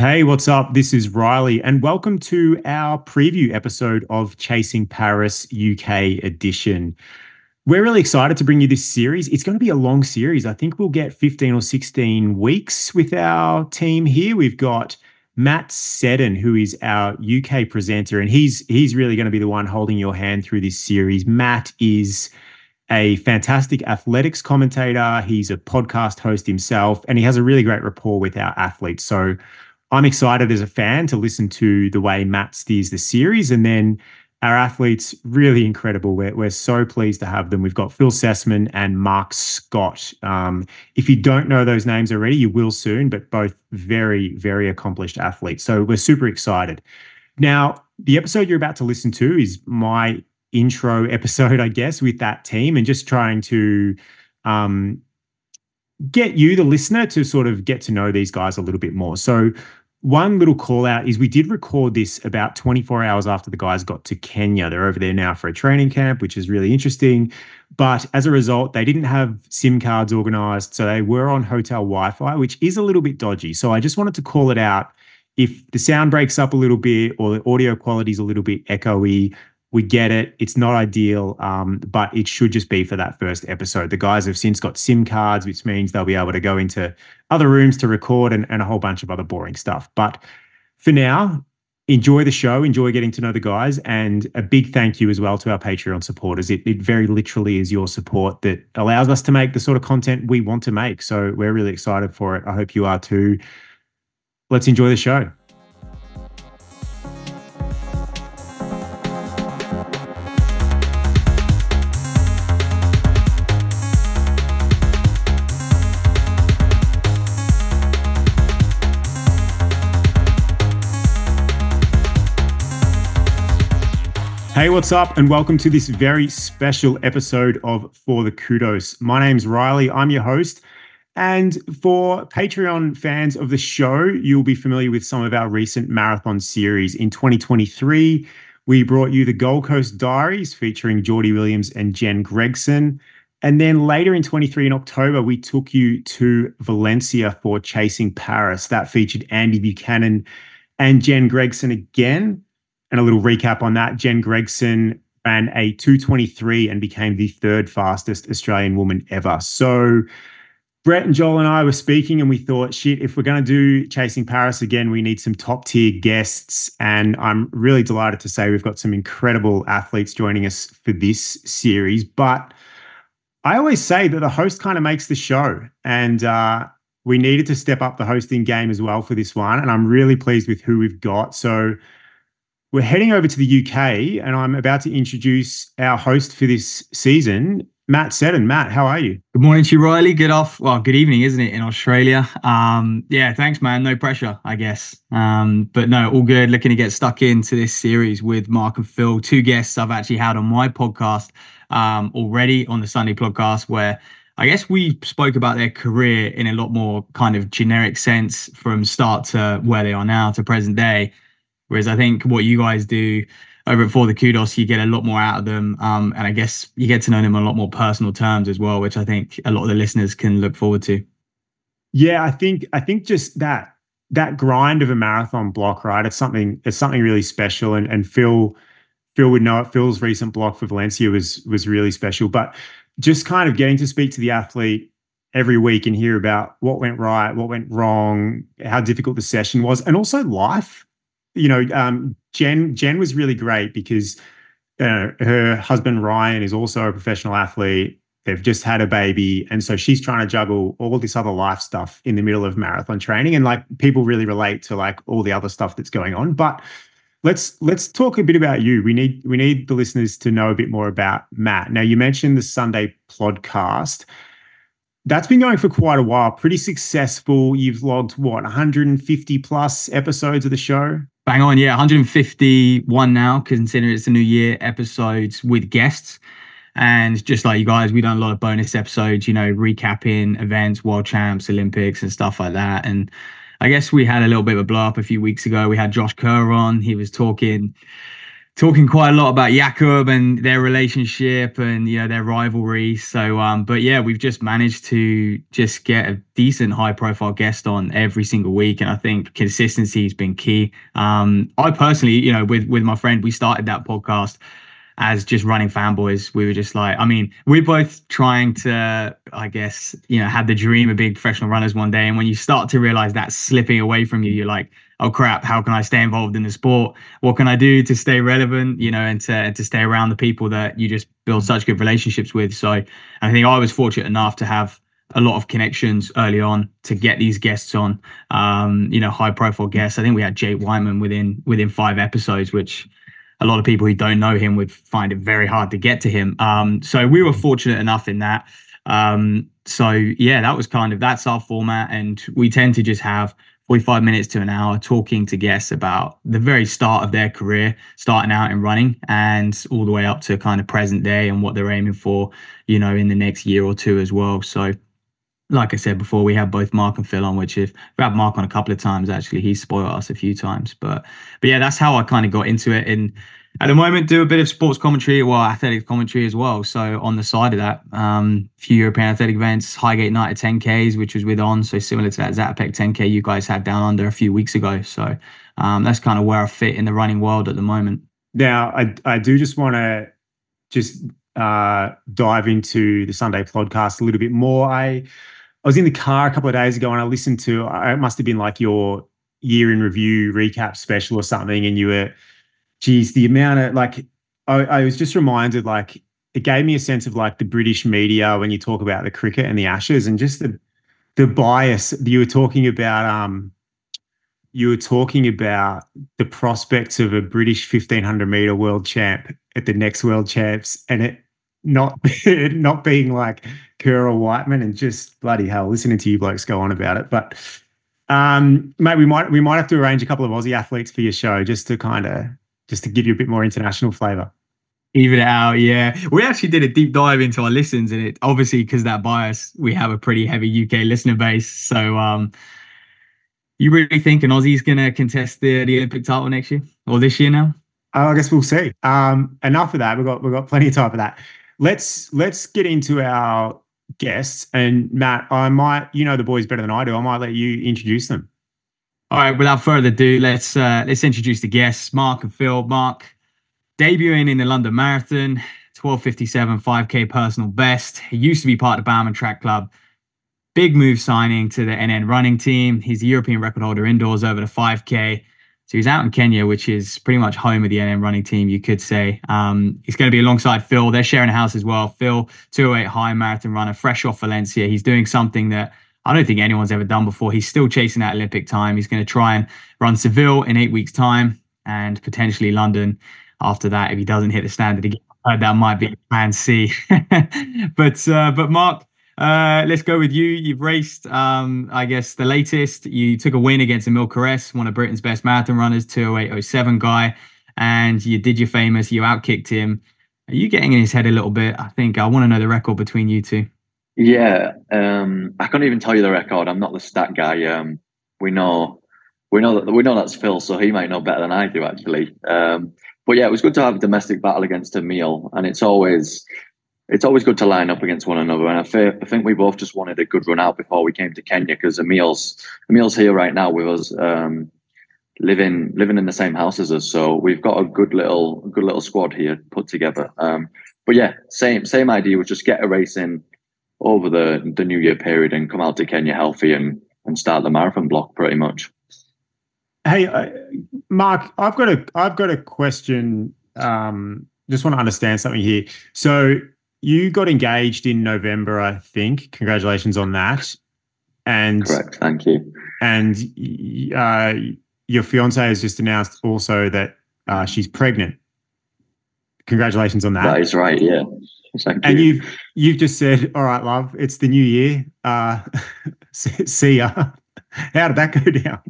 Hey, what's up? This is Riley, and welcome to our preview episode of Chasing Paris UK edition. We're really excited to bring you this series. It's going to be a long series. I think we'll get 15 or 16 weeks with our team here. We've got Matt Seddon, who is our UK presenter, and he's he's really going to be the one holding your hand through this series. Matt is a fantastic athletics commentator. He's a podcast host himself, and he has a really great rapport with our athletes. So I'm excited as a fan to listen to the way Matt steers the series, and then our athletes really incredible. We're, we're so pleased to have them. We've got Phil Sesemann and Marc Scott. Um, if you don't know those names already, you will soon, but both very, very accomplished athletes. So we're super excited. Now, the episode you're about to listen to is my intro episode, I guess, with that team and just trying to um, get you, the listener, to sort of get to know these guys a little bit more. So one little call out is we did record this about 24 hours after the guys got to Kenya. They're over there now for a training camp, which is really interesting. But as a result, they didn't have SIM cards organized. So they were on hotel Wi Fi, which is a little bit dodgy. So I just wanted to call it out. If the sound breaks up a little bit or the audio quality is a little bit echoey, we get it. It's not ideal, um, but it should just be for that first episode. The guys have since got SIM cards, which means they'll be able to go into other rooms to record and, and a whole bunch of other boring stuff. But for now, enjoy the show, enjoy getting to know the guys, and a big thank you as well to our Patreon supporters. It, it very literally is your support that allows us to make the sort of content we want to make. So we're really excited for it. I hope you are too. Let's enjoy the show. Hey, what's up? And welcome to this very special episode of For the Kudos. My name's Riley. I'm your host. And for Patreon fans of the show, you'll be familiar with some of our recent marathon series. In 2023, we brought you the Gold Coast Diaries featuring Geordie Williams and Jen Gregson. And then later in 23 in October, we took you to Valencia for Chasing Paris. That featured Andy Buchanan and Jen Gregson again. And a little recap on that Jen Gregson ran a 223 and became the third fastest Australian woman ever. So, Brett and Joel and I were speaking, and we thought, shit, if we're going to do Chasing Paris again, we need some top tier guests. And I'm really delighted to say we've got some incredible athletes joining us for this series. But I always say that the host kind of makes the show. And uh, we needed to step up the hosting game as well for this one. And I'm really pleased with who we've got. So, we're heading over to the UK, and I'm about to introduce our host for this season, Matt Seddon. Matt, how are you? Good morning to you, Riley. Good off. Well, good evening, isn't it, in Australia? Um, yeah, thanks, man. No pressure, I guess. Um, but no, all good. Looking to get stuck into this series with Marc and Phil, two guests I've actually had on my podcast um, already on the Sunday podcast, where I guess we spoke about their career in a lot more kind of generic sense from start to where they are now to present day. Whereas I think what you guys do over at For the Kudos, you get a lot more out of them. Um, and I guess you get to know them on a lot more personal terms as well, which I think a lot of the listeners can look forward to. Yeah, I think I think just that that grind of a marathon block, right? It's something it's something really special. And and Phil Phil would know it. Phil's recent block for Valencia was was really special. But just kind of getting to speak to the athlete every week and hear about what went right, what went wrong, how difficult the session was, and also life you know, um, Jen Jen was really great because uh, her husband Ryan is also a professional athlete. They've just had a baby, and so she's trying to juggle all this other life stuff in the middle of marathon training. And like people really relate to like all the other stuff that's going on. But let's let's talk a bit about you. We need we need the listeners to know a bit more about Matt. Now you mentioned the Sunday podcast that's been going for quite a while. Pretty successful. You've logged what 150 plus episodes of the show. Bang on, yeah, 151 now, considering it's a new year episodes with guests. And just like you guys, we done a lot of bonus episodes, you know, recapping events, world champs, Olympics, and stuff like that. And I guess we had a little bit of a blow up a few weeks ago. We had Josh Kerr on. He was talking talking quite a lot about Jakob and their relationship and you know their rivalry. So, um, but yeah, we've just managed to just get a decent high profile guest on every single week, and I think consistency has been key. Um, I personally, you know, with with my friend, we started that podcast as just running fanboys. We were just like, I mean, we're both trying to, I guess, you know, have the dream of being professional runners one day. And when you start to realize that's slipping away from you, you're like, oh crap, how can I stay involved in the sport? What can I do to stay relevant, you know, and to, to stay around the people that you just build such good relationships with. So I think I was fortunate enough to have a lot of connections early on to get these guests on, um, you know, high profile guests. I think we had Jake Wightman within within five episodes, which a lot of people who don't know him would find it very hard to get to him. Um, so we were fortunate enough in that. Um, so yeah, that was kind of that's our format, and we tend to just have 45 minutes to an hour talking to guests about the very start of their career, starting out in running and all the way up to kind of present day and what they're aiming for, you know, in the next year or two as well. So, like I said before, we have both Marc and Phil on, which if we had Marc on a couple of times, actually, he's spoiled us a few times. But, but yeah, that's how I kind of got into it. And at the moment do a bit of sports commentary, well, athletic commentary as well. So on the side of that, um, a few European athletic events, Highgate Night 10Ks, which was with on, so similar to that Zatopek 10K you guys had down under a few weeks ago. So um, that's kind of where I fit in the running world at the moment. Now, I I do just want to just uh, dive into the Sunday podcast a little bit more. I I was in the car a couple of days ago and I listened to it must have been like your year in review recap special or something, and you were geez, the amount of like, I, I was just reminded, like, it gave me a sense of like the British media when you talk about the cricket and the Ashes and just the the bias you were talking about. Um, you were talking about the prospects of a British 1500 meter world champ at the next world champs and it not not being like Kerr or Wightman and just bloody hell listening to you blokes go on about it. But um, mate, we might we might have to arrange a couple of Aussie athletes for your show just to kind of just to give you a bit more international flavor. Even it out, yeah. We actually did a deep dive into our listens, and it obviously because that bias, we have a pretty heavy UK listener base. So, um, you really think an Aussie's going to contest the, the Olympic title next year or this year now? Uh, I guess we'll see. Um, enough of that. We've got we've got plenty of time for that. Let's let's get into our guests. And Matt, I might you know the boys better than I do. I might let you introduce them. All right, without further ado, let's uh, let's introduce the guests, Marc and Phil. Marc, debuting in the London Marathon, 12:57 5K personal best. He used to be part of the Bowerman Track Club. Big move signing to the NN running team. He's the European record holder indoors over the 5K. So he's out in Kenya, which is pretty much home of the NN running team, you could say. Um, he's going to be alongside Phil. They're sharing a house as well. Phil, 208 high marathon runner, fresh off Valencia. He's doing something that I don't think anyone's ever done before. He's still chasing that Olympic time. He's going to try and run Seville in eight weeks' time and potentially London after that if he doesn't hit the standard again. that might be plan C. but uh, but Marc, uh, let's go with you. You've raced, um, I guess, the latest. You took a win against Emile Cairess, one of Britain's best marathon runners, 20807 guy, and you did your famous. You outkicked him. Are you getting in his head a little bit? I think I want to know the record between you two. Yeah, um, I can't even tell you the record. I'm not the stat guy. Um, we know, we know that we know that's Phil, so he might know better than I do actually. Um, but yeah, it was good to have a domestic battle against Emile, and it's always it's always good to line up against one another. And I, feel, I think we both just wanted a good run out before we came to Kenya because Emile's Emile's here right now with us, um, living living in the same house as us. So we've got a good little good little squad here put together. Um, but yeah, same same idea was just get a race in over the the New Year period and come out to Kenya healthy and and start the marathon block pretty much. Hey, uh, Marc, I've got a I've got a question. Um, just want to understand something here. So you got engaged in November, I think. Congratulations on that. And correct, thank you. And uh, your fiance has just announced also that uh, she's pregnant. Congratulations on that. That is right. Yeah. Thank and you. have you've just said, "All right, love, it's the new year. Uh, see ya." How did that go down?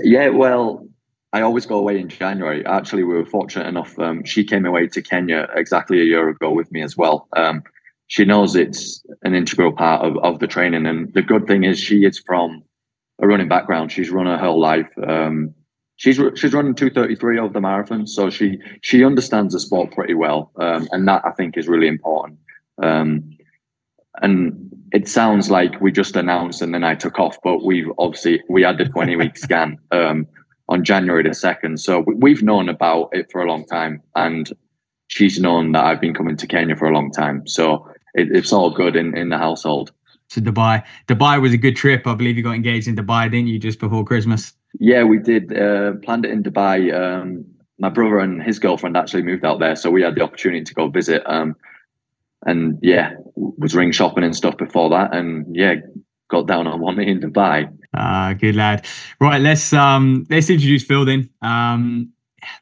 Yeah, well, I always go away in January. Actually, we were fortunate enough. Um, she came away to Kenya exactly a year ago with me as well. Um, she knows it's an integral part of, of the training, and the good thing is she is from a running background. She's run her whole life. Um, she's she's running 233 of the marathon so she she understands the sport pretty well um, and that i think is really important. Um, and it sounds like we just announced and then i took off but we've obviously we had the 20 week scan um, on january the 2nd so we've known about it for a long time and she's known that i've been coming to kenya for a long time. So it, it's all good in in the household. To dubai dubai was a good trip. I believe you got engaged in dubai didn't you just before christmas yeah, we did. Uh, planned it in Dubai. Um, my brother and his girlfriend actually moved out there, so we had the opportunity to go visit. Um, and yeah, was ring shopping and stuff before that, and yeah, got down on one knee in Dubai. Ah, uh, good lad. Right, let's um let's introduce Phil then. Um,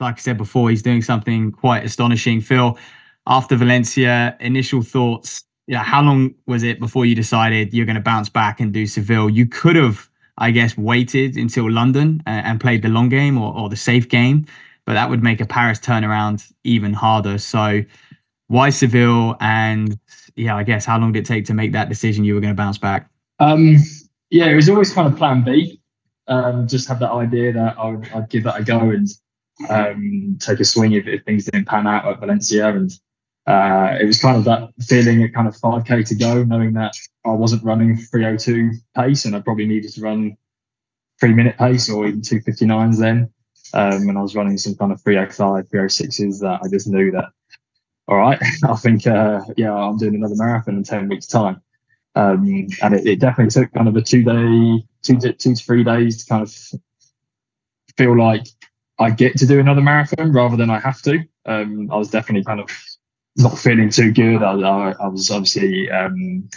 like I said before, he's doing something quite astonishing. Phil, after Valencia, initial thoughts. Yeah, how long was it before you decided you're going to bounce back and do Seville? You could have I guess, waited until London and, and played the long game or, or the safe game. But that would make a Paris turnaround even harder. So, why Seville? And yeah, I guess how long did it take to make that decision you were going to bounce back? Um, yeah, it was always kind of plan B. Um, just have that idea that I would, I'd give that a go and um, take a swing if, if, things didn't pan out at Valencia. And uh, it was kind of that feeling at kind of 5k to go, knowing that I wasn't running 302 pace and I probably needed to run three minute pace or even 259s then. Um, and I was running some kind of 305, 306s that I just knew that, all right, I think, uh, yeah, I'm doing another marathon in 10 weeks' time. Um, and it, it, definitely took kind of a two day, two to, two to three days to kind of feel like I get to do another marathon rather than I have to. Um, I was definitely kind of not feeling too good. I, I, I was obviously um,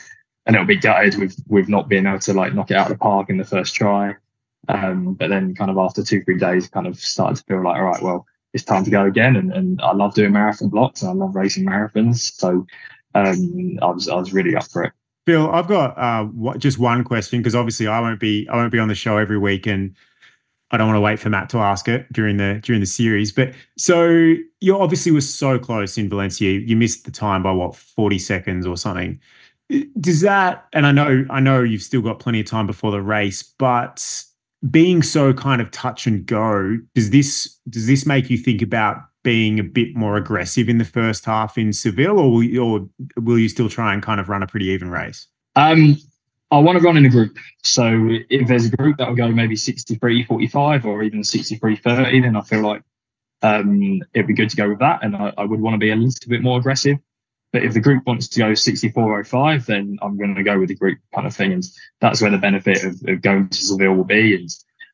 a little bit gutted with with not being able to like knock it out of the park in the first try. Um, but then kind of after two three days, kind of started to feel like all right, well, it's time to go again. And, and I love doing marathon blocks and I love racing marathons, so um, I was I was really up for it. Bill, I've got uh, just one question because obviously I won't be I won't be on the show every week, and I don't want to wait for Matt to ask it during the during the series. But so you obviously were so close in Valencia. You missed the time by what forty seconds or something. Does that? And I know I know you've still got plenty of time before the race, but being so kind of touch and go, does this does this make you think about being a bit more aggressive in the first half in Seville, or will you, or will you still try and kind of run a pretty even race? Um, I want to run in a group. So if there's a group that will go maybe 63 45 or even 63 30, then I feel like um, it'd be good to go with that. And I, I, would want to be a little bit more aggressive. But if the group wants to go 64 05, then I'm going to go with the group kind of thing. And that's where the benefit of, of going to Seville will be. And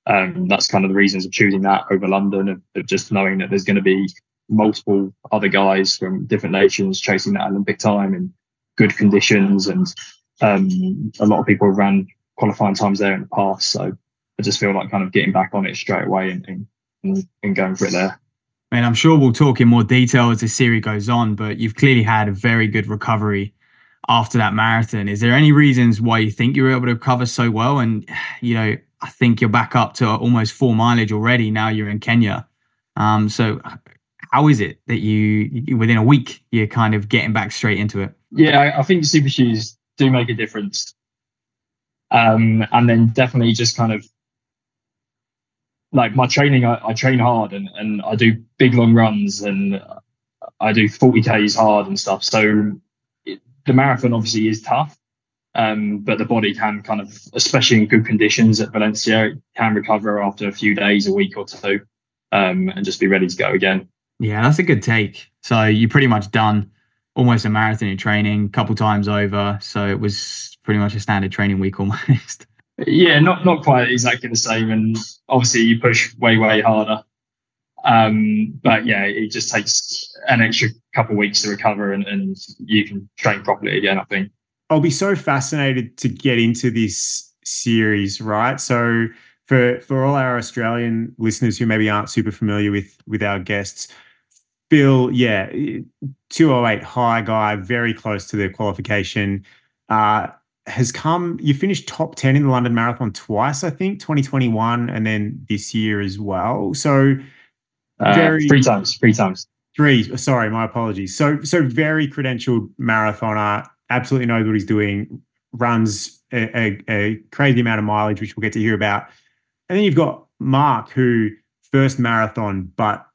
um, that's kind of the reasons of choosing that over London, of, of just knowing that there's going to be multiple other guys from different nations chasing that Olympic time in good conditions and um, a lot of people have ran qualifying times there in the past. So I just feel like kind of getting back on it straight away and, and, and going for it there. And I'm sure we'll talk in more detail as the series goes on, but you've clearly had a very good recovery after that marathon. Is there any reasons why you think you were able to recover so well? And, you know, I think you're back up to almost full mileage already. Now you're in Kenya. Um, so how is it that you, within a week, you're kind of getting back straight into it? Yeah, I, I think Super Shoes do make a difference. Um, and then definitely just kind of like my training, I, I, train hard and, and I do big long runs and I do 40Ks hard and stuff. So it, the marathon obviously is tough, um, but the body can kind of, especially in good conditions at Valencia, can recover after a few days, a week or two, um, and just be ready to go again. Yeah, that's a good take. So you're pretty much done almost a marathon in training, a couple times over. So it was pretty much a standard training week almost. Yeah, not not quite exactly the same, and obviously you push way way harder. Um, but yeah, it just takes an extra couple of weeks to recover, and, and you can train properly again. I think. I'll be so fascinated to get into this series, right? So for for all our Australian listeners who maybe aren't super familiar with with our guests, Bill, yeah, 208 high guy, very close to the qualification. Uh, has come, you finished top 10 in the London Marathon twice, I think, 2021 and then this year as well. So, uh, very, three times, three times. Three, sorry, my apologies. So, so very credentialed marathoner, absolutely knows what he's doing, runs a, a, a crazy amount of mileage, which we'll get to hear about. And then you've got Marc, who first marathon, but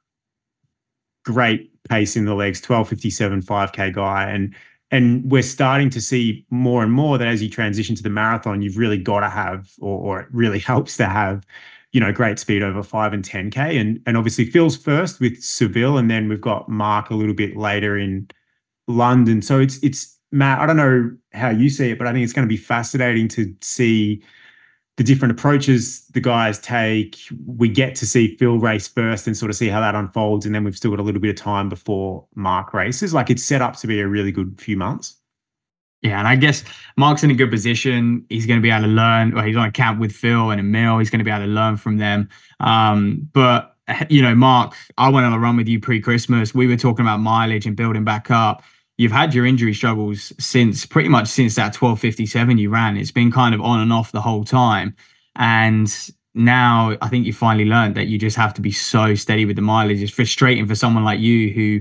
great pace in the legs, 1257 5K guy. And and we're starting to see more and more that as you transition to the marathon, you've really got to have, or, or it really helps to have, you know, great speed over five and 10K. And and obviously Phil's first with Seville, and then we've got Marc a little bit later in London. So it's it's Matt, I don't know how you see it, but I think it's going to be fascinating to see the different approaches the guys take. We get to see Phil race first and sort of see how that unfolds. And then we've still got a little bit of time before Marc races. Like it's set up to be a really good few months. Yeah, and I guess Marc's in a good position. He's going to be able to learn. Well, he's on a camp with Phil and Emile. He's going to be able to learn from them. Um, but you know, Marc, I went on a run with you pre-Christmas. We were talking about mileage and building back up you've had your injury struggles since pretty much since that 1257 you ran. It's been kind of on and off the whole time. And now I think you finally learned that you just have to be so steady with the mileage. It's frustrating for someone like you who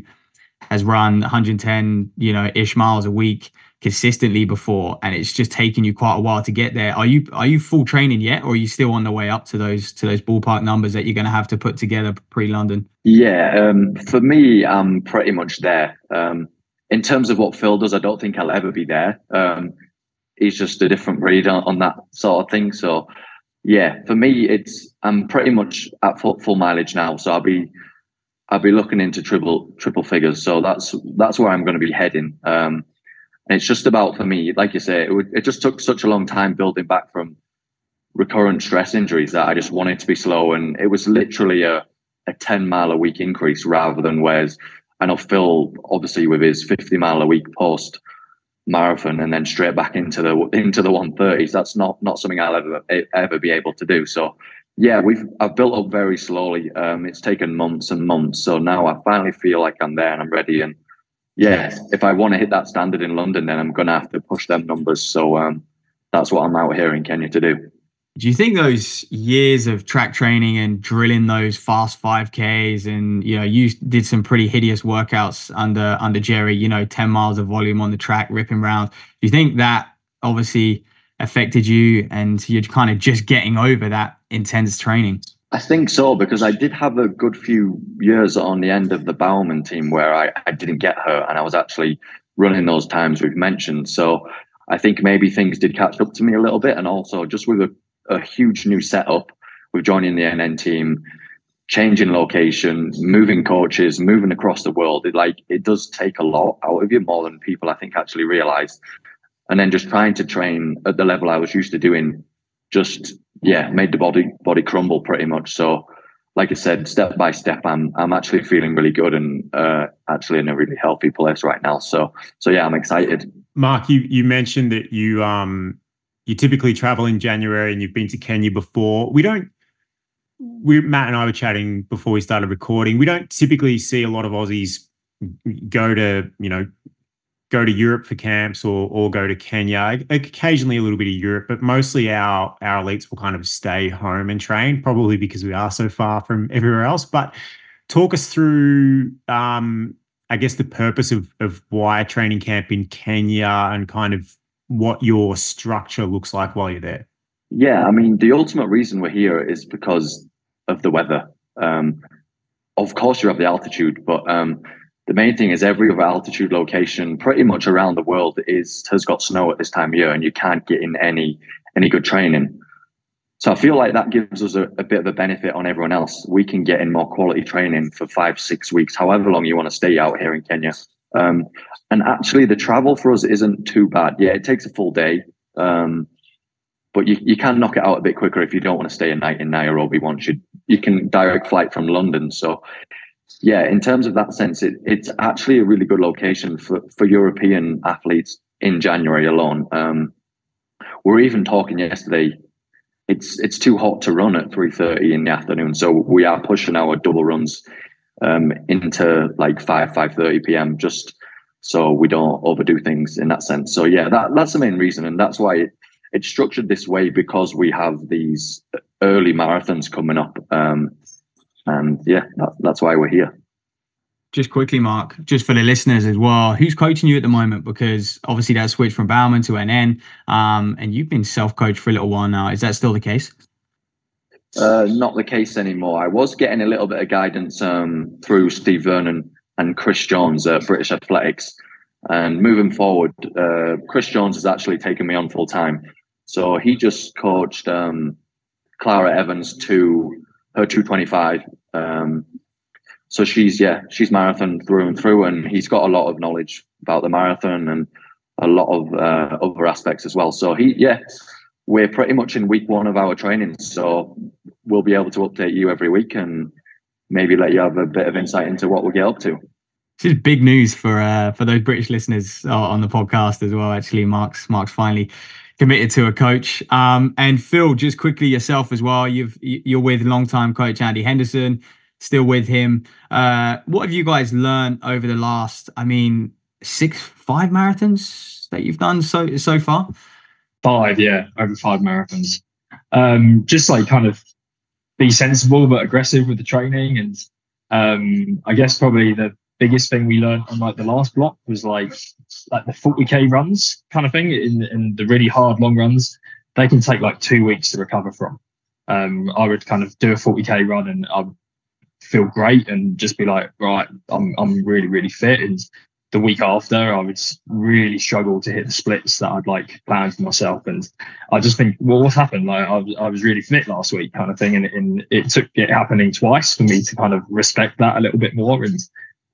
has run 110, you know, ish miles a week consistently before and it's just taken you quite a while to get there. Are you are you full training yet or are you still on the way up to those to those ballpark numbers that you're going to have to put together pre-London? Yeah, um, for me I'm pretty much there. Um, in terms of what Phil does, I don't think I'll ever be there. Um, he's just a different breed on, on, that sort of thing. So, yeah, for me, it's I'm pretty much at full, full mileage now. So I'll be I'll be looking into triple triple figures. So that's that's where I'm going to be heading. Um, and it's just about for me, like you say, it, it just took such a long time building back from recurrent stress injuries that I just wanted to be slow, and it was literally a a 10 mile a week increase rather than whereas I know Phil, obviously, with his 50 mile a week post marathon and then straight back into the into the 130s. That's not not something I'll ever ever be able to do. So yeah, we've I've built up very slowly. Um, it's taken months and months. So now I finally feel like I'm there and I'm ready. And yeah, if I want to hit that standard in London, then I'm gonna have to push them numbers. So um, that's what I'm out here in Kenya to do. Do you think those years of track training and drilling those fast 5Ks and you know you did some pretty hideous workouts under under Jerry, you know, 10 miles of volume on the track, ripping round. Do you think that obviously affected you and you're kind of just getting over that intense training? I think so because I did have a good few years on the end of the Bowerman team where I, I didn't get hurt and I was actually running those times we've mentioned. So I think maybe things did catch up to me a little bit and also just with a a huge new setup with joining the NN team, changing location, moving coaches, moving across the world. It like it does take a lot out of you more than people I think actually realize. And then just trying to train at the level I was used to doing, just yeah, made the body body crumble pretty much. So, like I said, step by step, I'm I'm actually feeling really good and uh, actually in a really healthy place right now. So so yeah, I'm excited. Marc, you you mentioned that you um you typically travel in January and you've been to Kenya before. We don't we Matt and I were chatting before we started recording. We don't typically see a lot of Aussies go to, you know, go to Europe for camps or or go to Kenya. Occasionally a little bit of Europe, but mostly our our elites will kind of stay home and train, probably because we are so far from everywhere else. But talk us through um, I guess the purpose of of why training camp in Kenya and kind of what your structure looks like while you're there? Yeah, I mean, the ultimate reason we're here is because of the weather. Um, of course, you have the altitude, but um, the main thing is every other altitude location, pretty much around the world, is has got snow at this time of year, and you can't get in any any good training. So I feel like that gives us a, a bit of a benefit on everyone else. We can get in more quality training for five, six weeks, however long you want to stay out here in Kenya. Um, and actually, the travel for us isn't too bad. Yeah, it takes a full day, um, but you, you can knock it out a bit quicker if you don't want to stay a night in Nairobi. Once you you can direct flight from London. So, yeah, in terms of that sense, it, it's actually a really good location for for European athletes in January alone. Um, we're even talking yesterday. It's it's too hot to run at three thirty in the afternoon, so we are pushing our double runs um, into like five five thirty p.m. just so we don't overdo things in that sense. So yeah, that that's the main reason, and that's why it, it's structured this way because we have these early marathons coming up, um, and yeah, that, that's why we're here. Just quickly, Marc, just for the listeners as well, who's coaching you at the moment? Because obviously that switch from Bowerman to NN, um, and you've been self-coached for a little while now. Is that still the case? Uh, not the case anymore. I was getting a little bit of guidance um, through Steve Vernon and Chris Jones at British Athletics. And moving forward, uh, Chris Jones has actually taken me on full time. So he just coached um, Clara Evans to her 225. Um, so she's yeah, she's marathon through and through, and he's got a lot of knowledge about the marathon and a lot of uh, other aspects as well. So he yeah, we're pretty much in week one of our training, so we'll be able to update you every week and maybe let you have a bit of insight into what we get up to. This is big news for uh, for those British listeners uh, on the podcast as well. Actually, Marc's Marc's finally committed to a coach. Um, and Phil, just quickly yourself as well. You've you're with longtime coach Andy Henderson, still with him. Uh, what have you guys learned over the last? I mean, six, five marathons that you've done so so far. Five, yeah, over five marathons. Um, just like kind of be sensible but aggressive with the training, and um, I guess probably the biggest thing we learned on like the last block was like like the 40k runs kind of thing in, in the really hard long runs. They can take like two weeks to recover from. Um, i would kind of do a 40k run and i'd feel great and just be like right i'm, I'm really really fit. And the week after i would really struggle to hit the splits that i'd like planned for myself and i just think well what's happened like i was, I was really fit last week kind of thing and, and it took it happening twice for me to kind of respect that a little bit more and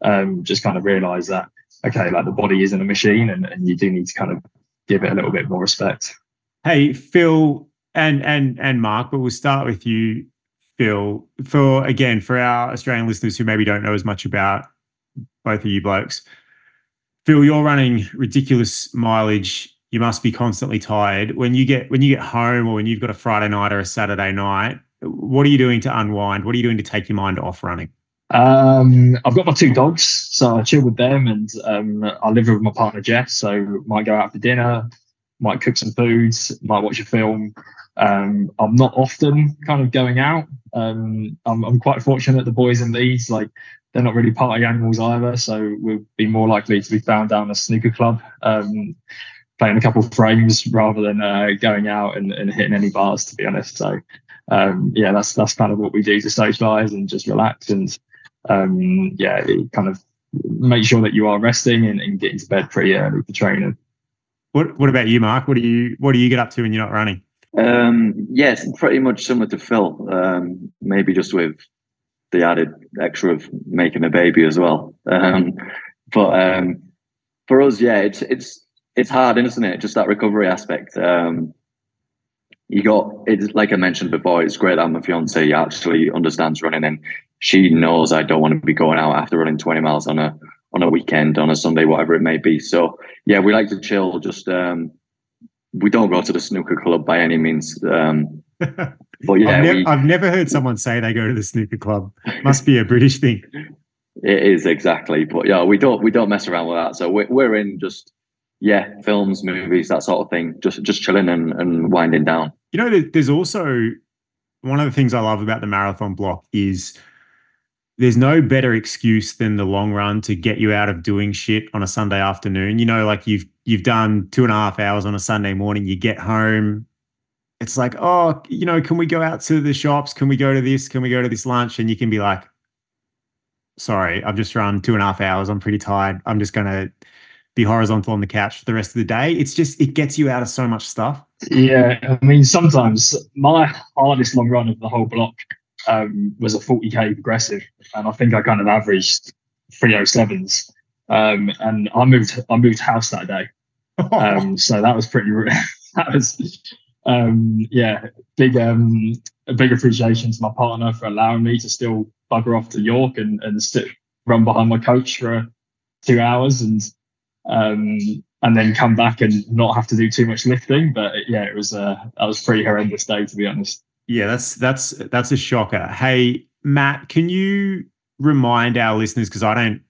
um, just kind of realize that okay, like the body isn't a machine, and, and you do need to kind of give it a little bit more respect. Hey, Phil and and and Marc, but we'll start with you, Phil. For again, for our Australian listeners who maybe don't know as much about both of you blokes, Phil, you're running ridiculous mileage. You must be constantly tired. When you get when you get home, or when you've got a Friday night or a Saturday night, what are you doing to unwind? What are you doing to take your mind off running? Um, I've got my two dogs, so I chill with them, and um, I live with my partner Jess. So might go out for dinner, might cook some foods, might watch a film. Um, I'm not often kind of going out. Um, I'm, I'm quite fortunate the boys in Leeds, like they're not really party animals either, so we'll be more likely to be found down a snooker club, um, playing a couple of frames rather than uh, going out and, and hitting any bars. To be honest, so um, yeah, that's that's kind of what we do to socialise and just relax and um, yeah, kind of make sure that you are resting and, and getting to bed pretty early for training. What What about you, Marc? What do you What do you get up to when you're not running? Um, yes, pretty much similar to Phil. Um, maybe just with the added extra of making a baby as well. Um, but um, for us, yeah, it's it's it's hard, isn't it? Just that recovery aspect. Um, you got it's like I mentioned before. It's great that my fiance actually understands running, and she knows I don't want to be going out after running 20 miles on a on a weekend, on a Sunday, whatever it may be. So yeah, we like to chill. Just um, we don't go to the snooker club by any means. Um, but yeah, I've, we, I've, never heard someone say they go to the snooker club. Must be a British thing. It is exactly, but yeah, we don't we don't mess around with that. So we're we're in just yeah, films, movies, that sort of thing. Just just chilling and, and winding down. You know, there's also one of the things I love about the marathon block is there's no better excuse than the long run to get you out of doing shit on a Sunday afternoon. You know, like you've you've done two and a half hours on a Sunday morning, you get home. It's like, oh, you know, can we go out to the shops? Can we go to this? Can we go to this lunch? And you can be like, sorry, I've just run two and a half hours. I'm pretty tired. I'm just gonna be horizontal on the couch for the rest of the day. It's just it gets you out of so much stuff. Yeah, I mean, sometimes my hardest long run of the whole block um, was a 40k progressive, and I think I kind of averaged 307s. Um, and I moved I moved house that day, um, so that was pretty. that was um, yeah, big um, a big appreciation to my partner for allowing me to still bugger off to York and and sit, run behind my coach for two hours and um, and then come back and not have to do too much lifting. But yeah, it was a that was pretty horrendous day to be honest. Yeah, that's that's that's a shocker. Hey, Matt, can you remind our listeners because I don't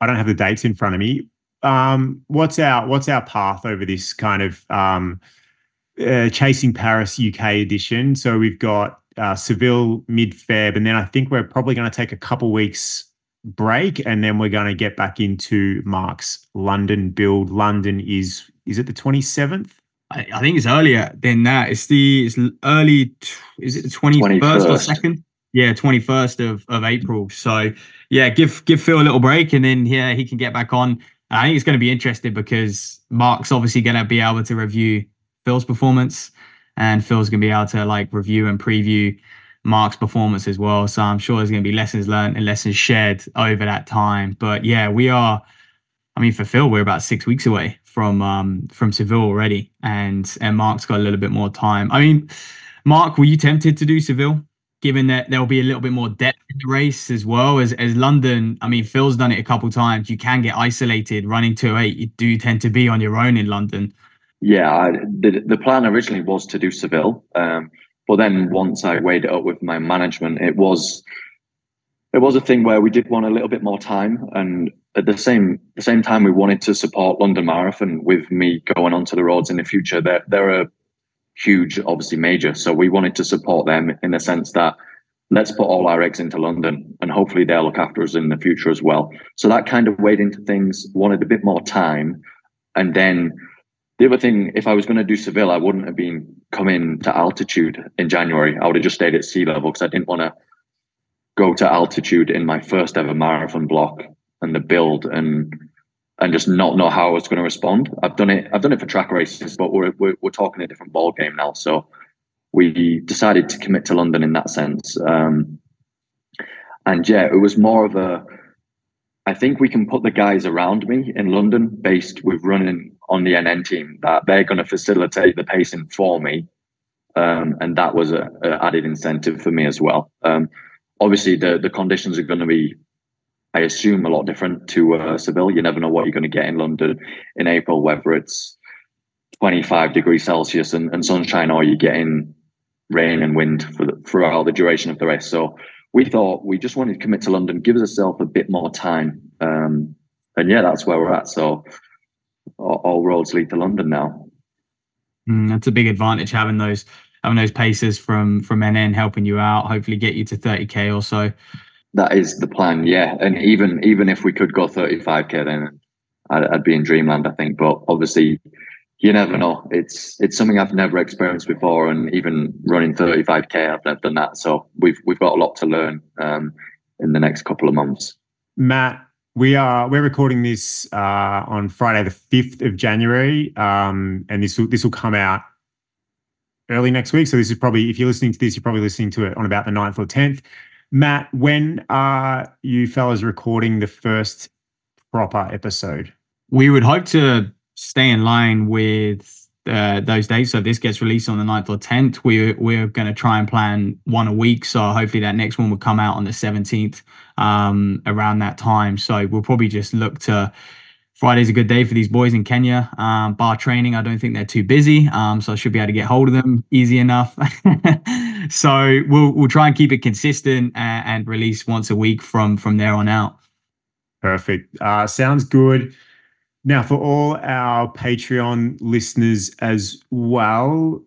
I don't have the dates in front of me. Um, what's our what's our path over this kind of um, uh, chasing Paris UK edition? So we've got uh, Seville mid Feb, and then I think we're probably going to take a couple weeks break, and then we're going to get back into Marc's London build. London is is it the twenty seventh? I, I, think it's earlier than that. It's the it's early. Is it the twenty first or second? Yeah, twenty first of of April. So yeah, give give Phil a little break, and then yeah, he can get back on. I think it's going to be interesting because Marc's obviously going to be able to review Phil's performance, and Phil's going to be able to like review and preview Marc's performance as well. So I'm sure there's going to be lessons learned and lessons shared over that time. But yeah, we are. I mean, for Phil, we're about six weeks away from um, from Seville already, and and Marc's got a little bit more time. I mean, Marc, were you tempted to do Seville, given that there'll be a little bit more depth in the race as well as as London? I mean, Phil's done it a couple times. You can get isolated running two eight. You do tend to be on your own in London. Yeah, I, the the plan originally was to do Seville. Um, but then once I weighed it up with my management, it was it was a thing where we did want a little bit more time, and at the same the same time, we wanted to support London Marathon with me going onto the roads in the future. They're they're a huge, obviously major, so we wanted to support them in the sense that let's put all our eggs into London, and hopefully they'll look after us in the future as well. So that kind of weighed into things. Wanted a bit more time, and then the other thing, if I was going to do Seville, I wouldn't have been coming to altitude in January. I would have just stayed at sea level because I didn't want to go to altitude in my first ever marathon block and the build and and just not know how I was going to respond. I've done it. I've done it for track races, but we're we're, we're talking a different ball game now. So we decided to commit to London in that sense. Um, and yeah, it was more of a. I think we can put the guys around me in London, based with running on the NN team that they're going to facilitate the pacing for me. Um, and that was a, a, added incentive for me as well. Um, obviously, the the conditions are going to be, I assume, a lot different to uh, Seville. You never know what you're going to get in London in April, whether it's 25 degrees Celsius and, and sunshine, or you're getting rain and wind for the, throughout the duration of the race. So we thought we just wanted to commit to London, give ourselves a bit more time. Um, and yeah, that's where we're at. So all, all roads lead to London now. Mm, that's a big advantage having those having those paces from from NN helping you out. Hopefully, get you to thirty k or so. That is the plan, yeah. And even even if we could go thirty five k, then I'd, I'd be in dreamland, I think. But obviously, you never know. It's it's something I've never experienced before, and even running 35k, I've never done that. So we've we've got a lot to learn um, in the next couple of months. Matt, we are we're recording this uh, on Friday, the fifth of January, um, and this will this will come out early next week. So this is probably if you're listening to this, you're probably listening to it on about the 9th or tenth. Matt, when are you fellas recording the first proper episode? We would hope to stay in line with uh, those dates. So if this gets released on the 9th or 10th, we, we're going to try and plan one a week. So hopefully that next one will come out on the 17th um, around that time. So we'll probably just look to. Friday's a good day for these boys in Kenya. Um, bar training, I don't think they're too busy, um, so I should be able to get hold of them easy enough. so we'll we'll try and keep it consistent and, and, release once a week from from there on out. Perfect. Uh, sounds good. Now, for all our Patreon listeners as well,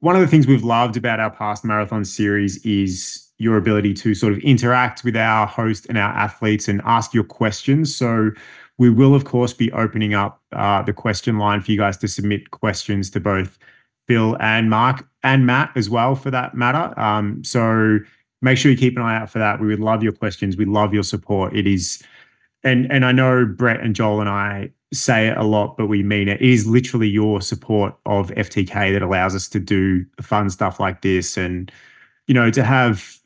one of the things we've loved about our past marathon series is your ability to sort of interact with our host and our athletes and ask your questions. So, we will, of course, be opening up uh, the question line for you guys to submit questions to both Phil and Marc and Matt as well, for that matter. Um, so, make sure you keep an eye out for that. We would love your questions. We love your support. It is, and and I know Brett and Joel and I say it a lot, but we mean it. It is literally your support of FTK that allows us to do fun stuff like this. And, you know, to have,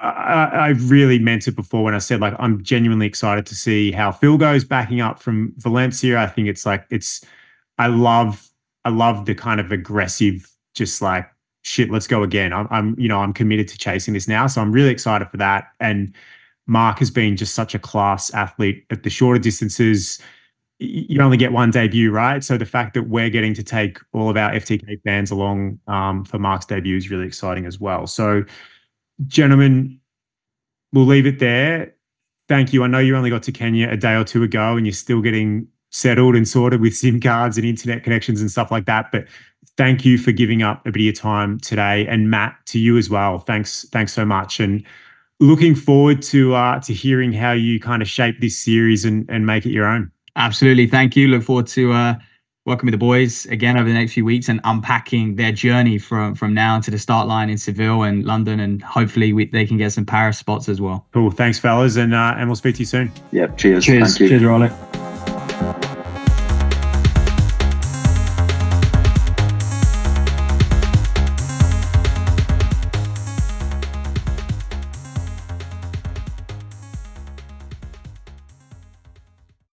I, I really meant it before when I said, like, I'm genuinely excited to see how Phil goes backing up from Valencia. I think it's like, it's, I love, I love the kind of aggressive, just like, shit, let's go again. I'm, I'm, you know, I'm committed to chasing this now. So I'm really excited for that. And Marc has been just such a class athlete at the shorter distances you only get one debut, right? So the fact that we're getting to take all of our FTK fans along um, for Marc's debut is really exciting as well. So, gentlemen, we'll leave it there. Thank you. I know you only got to Kenya a day or two ago, and you're still getting settled and sorted with SIM cards and internet connections and stuff like that. But thank you for giving up a bit of your time today, and Matt, to you as well. Thanks, thanks so much, and looking forward to uh, to hearing how you kind of shape this series and and make it your own. Absolutely. Thank you. Look forward to uh, working with the boys again over the next few weeks and unpacking their journey from from now to the start line in Seville and London, and hopefully we, they can get some Paris spots as well. Cool. Thanks, fellas, and uh, and we'll speak to you soon. Yeah. Cheers. Cheers. Thank you. Cheers, Riley.